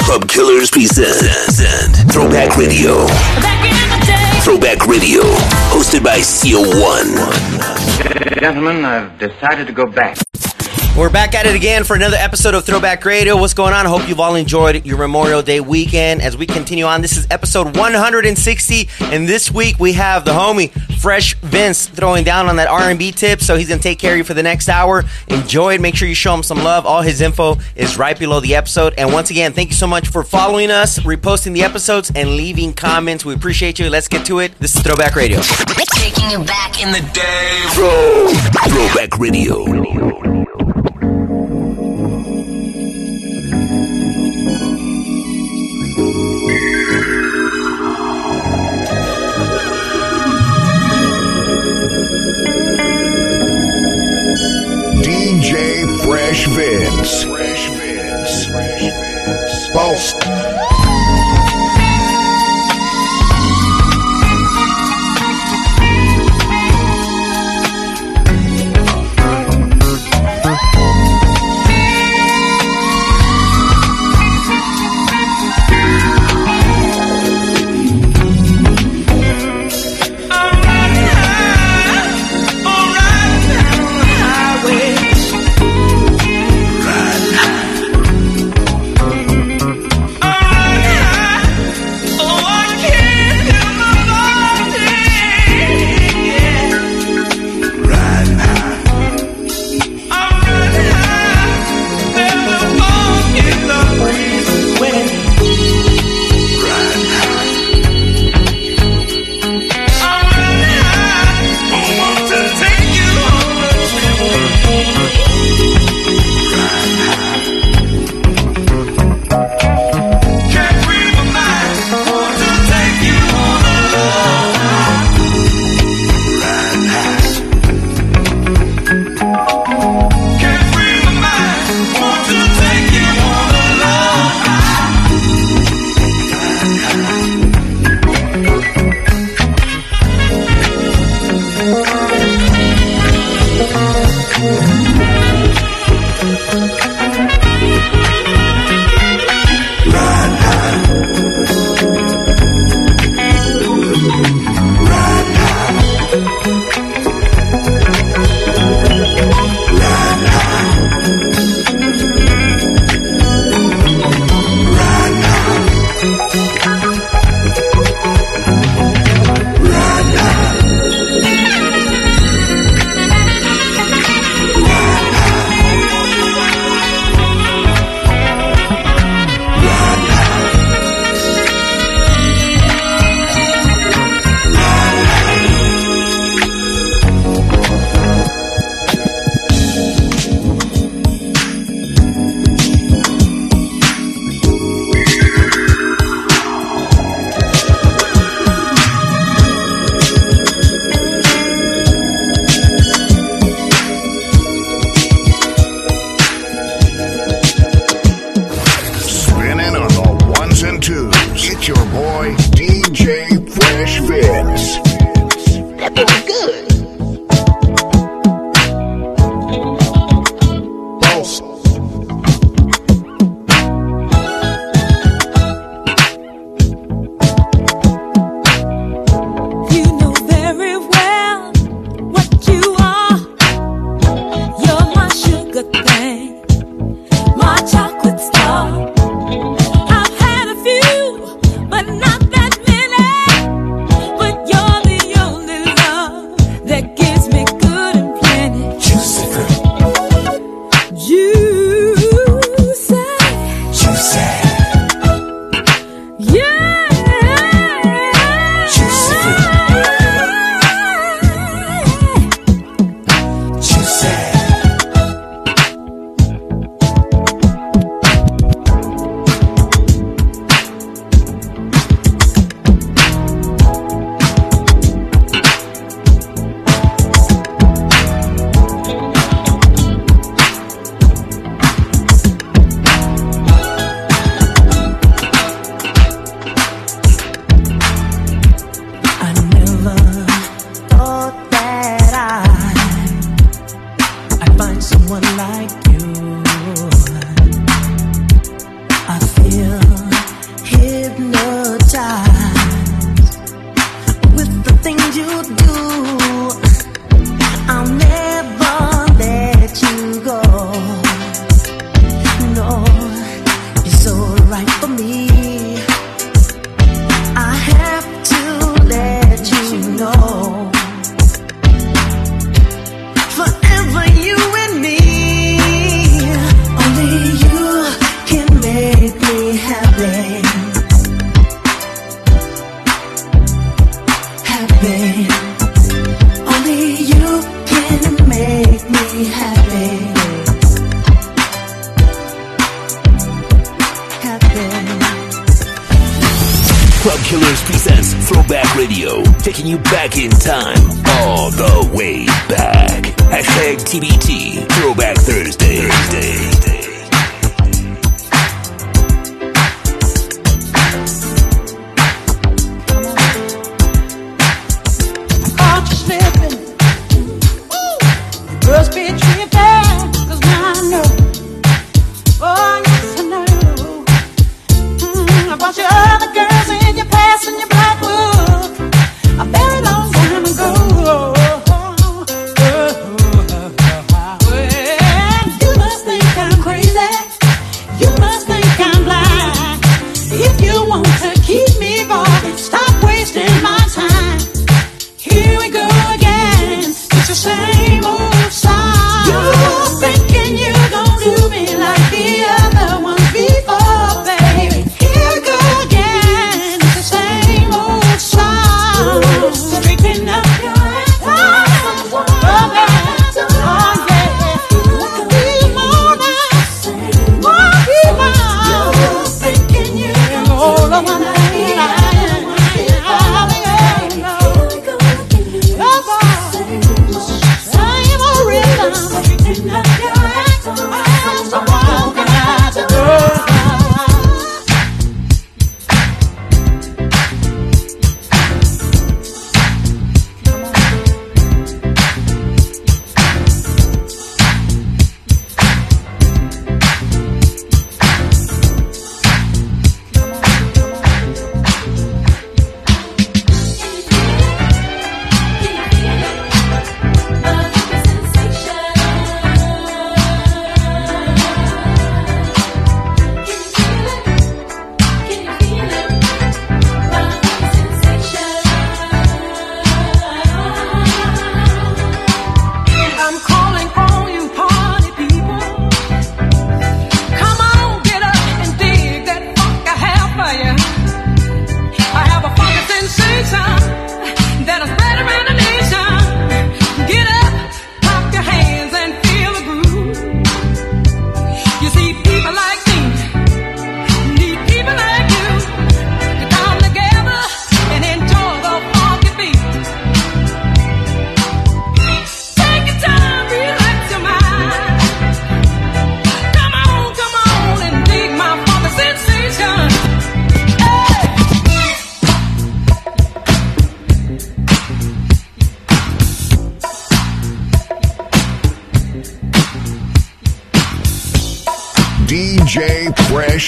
Pub Killers present Throwback Radio. Throwback Radio, hosted by CO1. Gentlemen, I've decided to go back. We're back at it again for another episode of Throwback Radio. What's going on? I hope you've all enjoyed your Memorial Day weekend. As we continue on, this is episode 160, and this week we have the homie Fresh Vince throwing down on that R&B tip. So he's gonna take care of you for the next hour. Enjoy it. Make sure you show him some love. All his info is right below the episode. And once again, thank you so much for following us, reposting the episodes, and leaving comments. We appreciate you. Let's get to it. This is Throwback Radio. Taking you back in the day. Throw, Throwback Radio. Vince.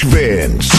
Vince.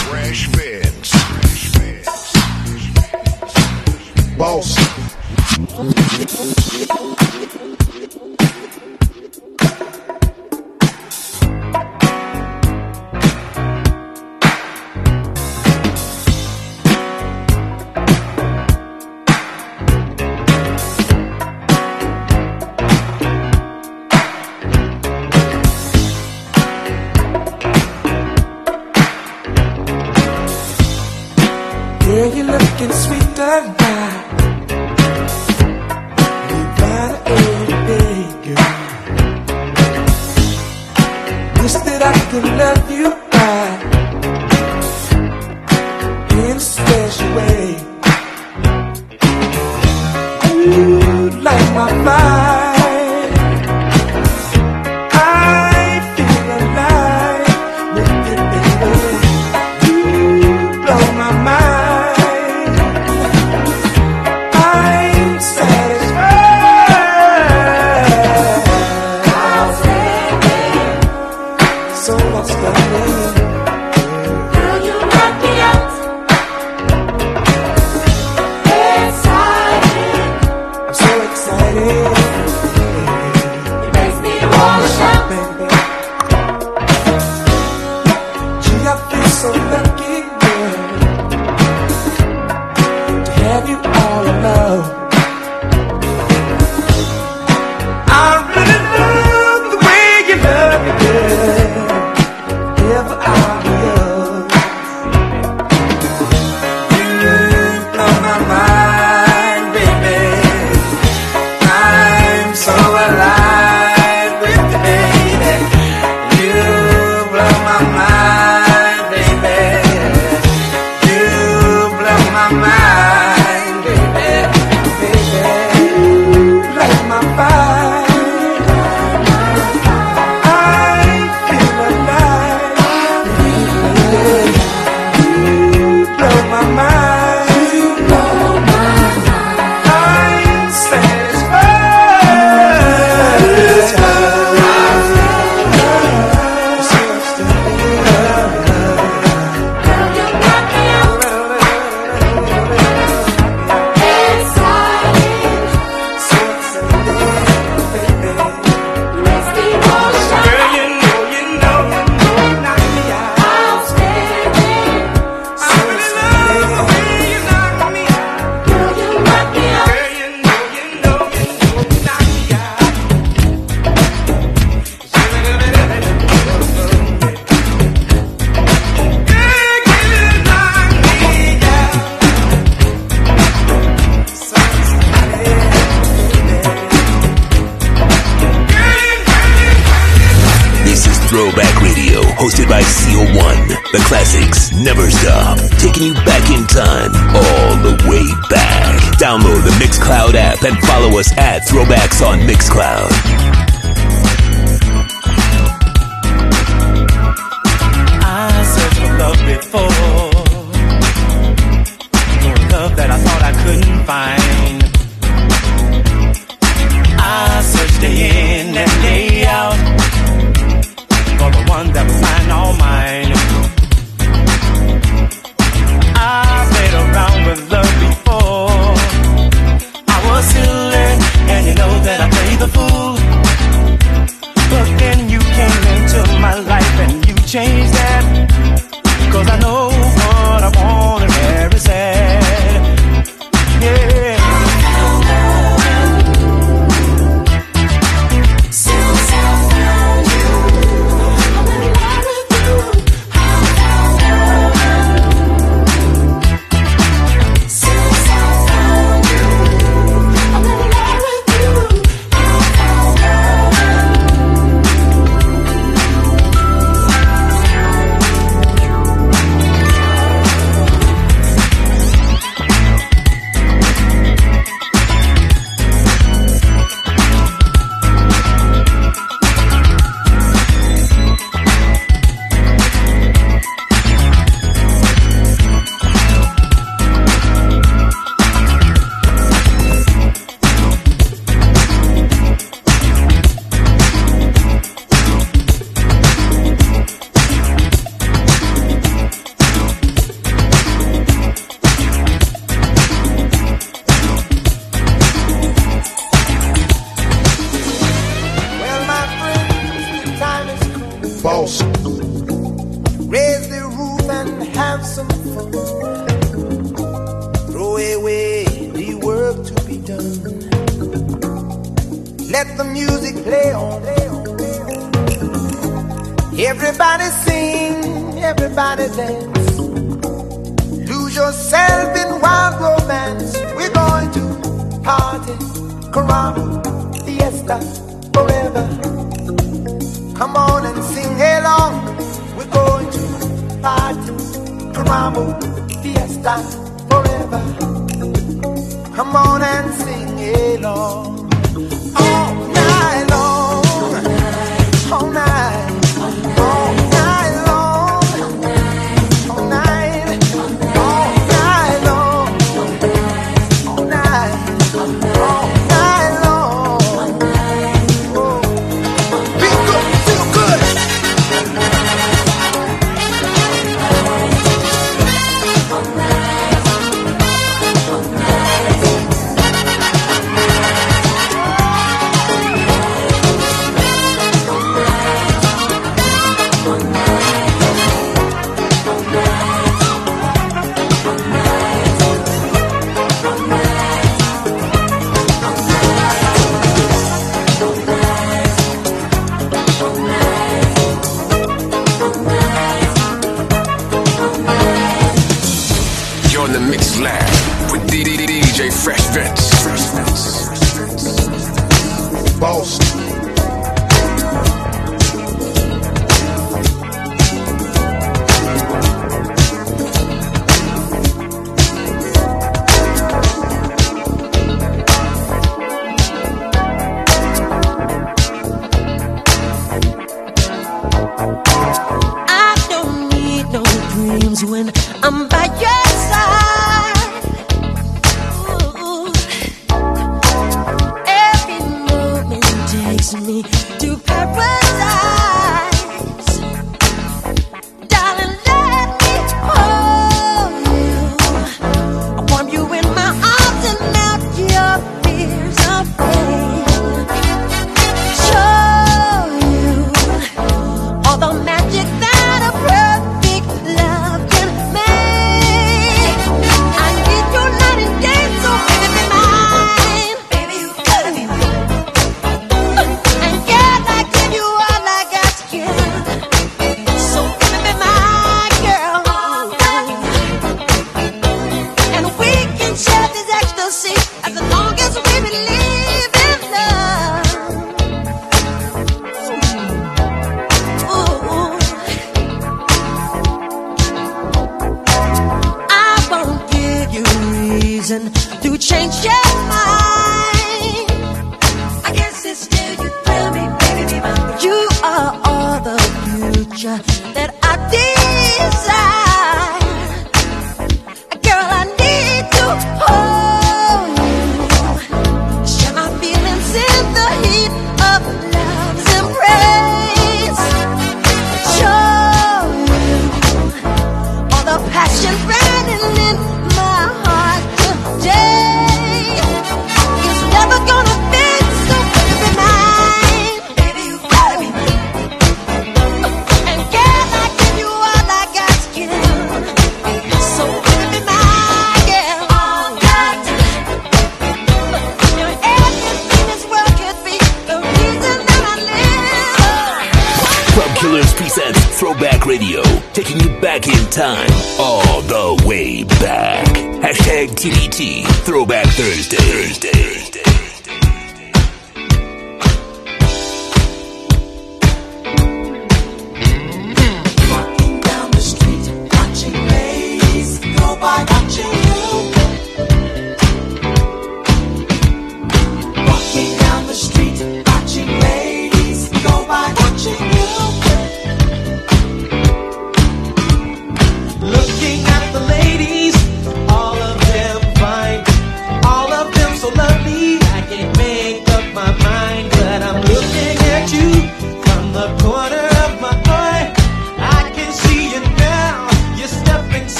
Everybody sing, everybody dance. Lose yourself in wild romance. We're going to party, caramba, fiesta, forever. Come on and sing along. We're going to party, caramba, fiesta, forever. Come on and sing along all night long.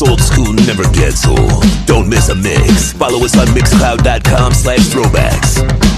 Old school never gets old. Don't miss a mix. Follow us on mixcloud.com slash throwbacks.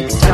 It, leave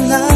me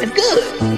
going good.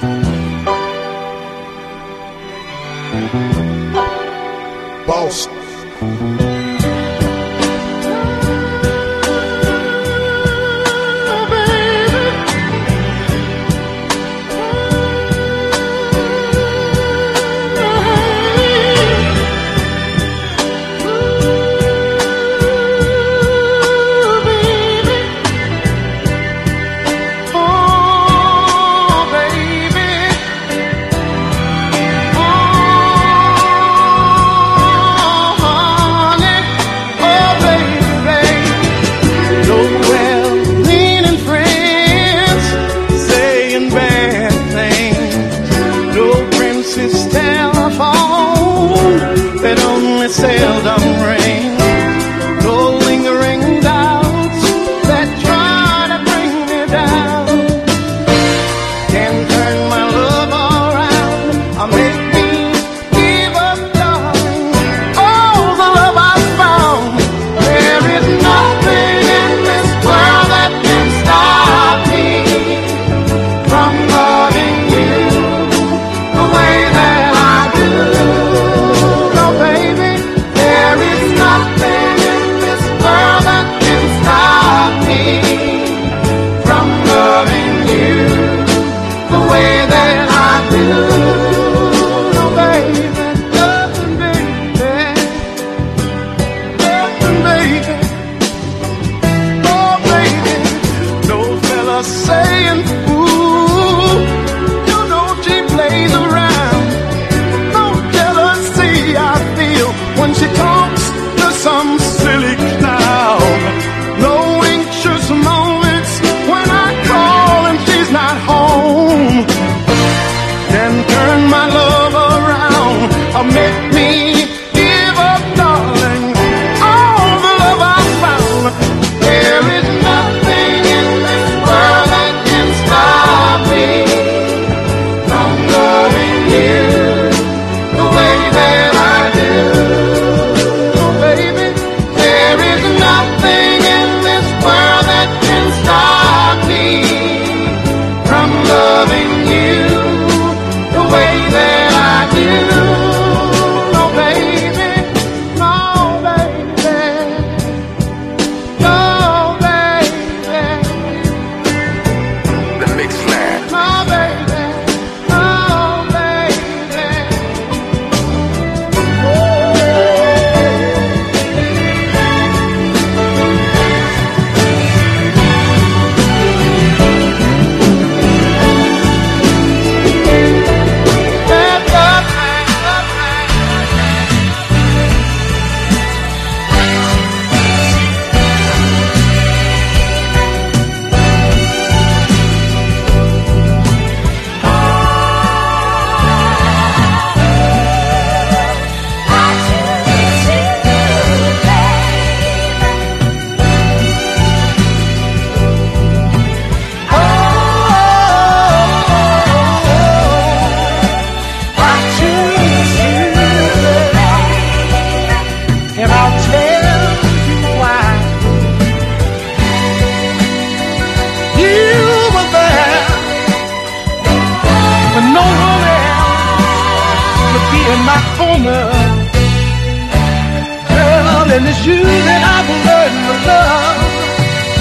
And it's you that I've learned to love.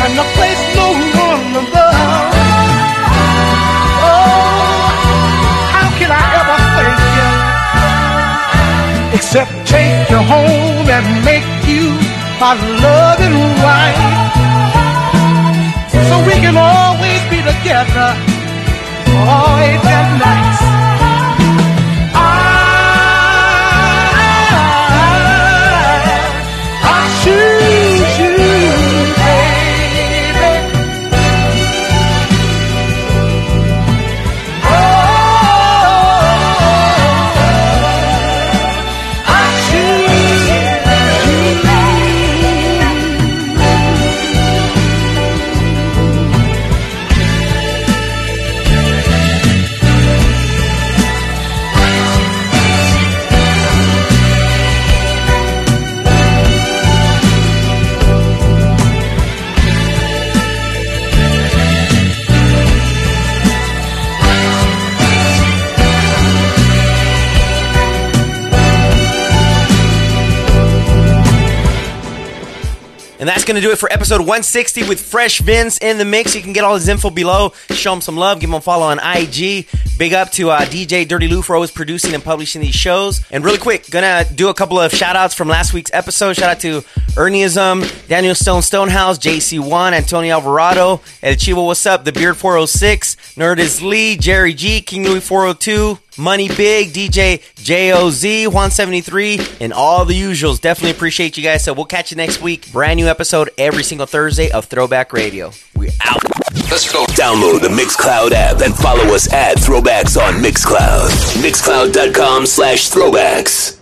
And I place no one above. Oh, how can I ever thank you? Except take you home and make you my loving wife. So we can always be together, Oh, ain't that nice? That's going to do it for episode 160 with Fresh Vince in the mix. You can get all his info below. Show him some love. Give him a follow on IG. Big up to uh, DJ Dirty Lou for always producing and publishing these shows. And really quick, gonna do a couple of shout outs from last week's episode. Shout out to Ernieism, Daniel Stone Stonehouse, JC1, Antonio Alvarado, El Chivo, what's up? The Beard 406, Nerdist Lee, Jerry G, King Louis 402, Money Big, DJ JOZ 173, and all the usuals. Definitely appreciate you guys. So we'll catch you next week. Brand new episode every single Thursday of Throwback Radio. We're out. Let's go. Download the Mixcloud app and follow us at Throwbacks on Mixcloud. Mixcloud.com slash throwbacks.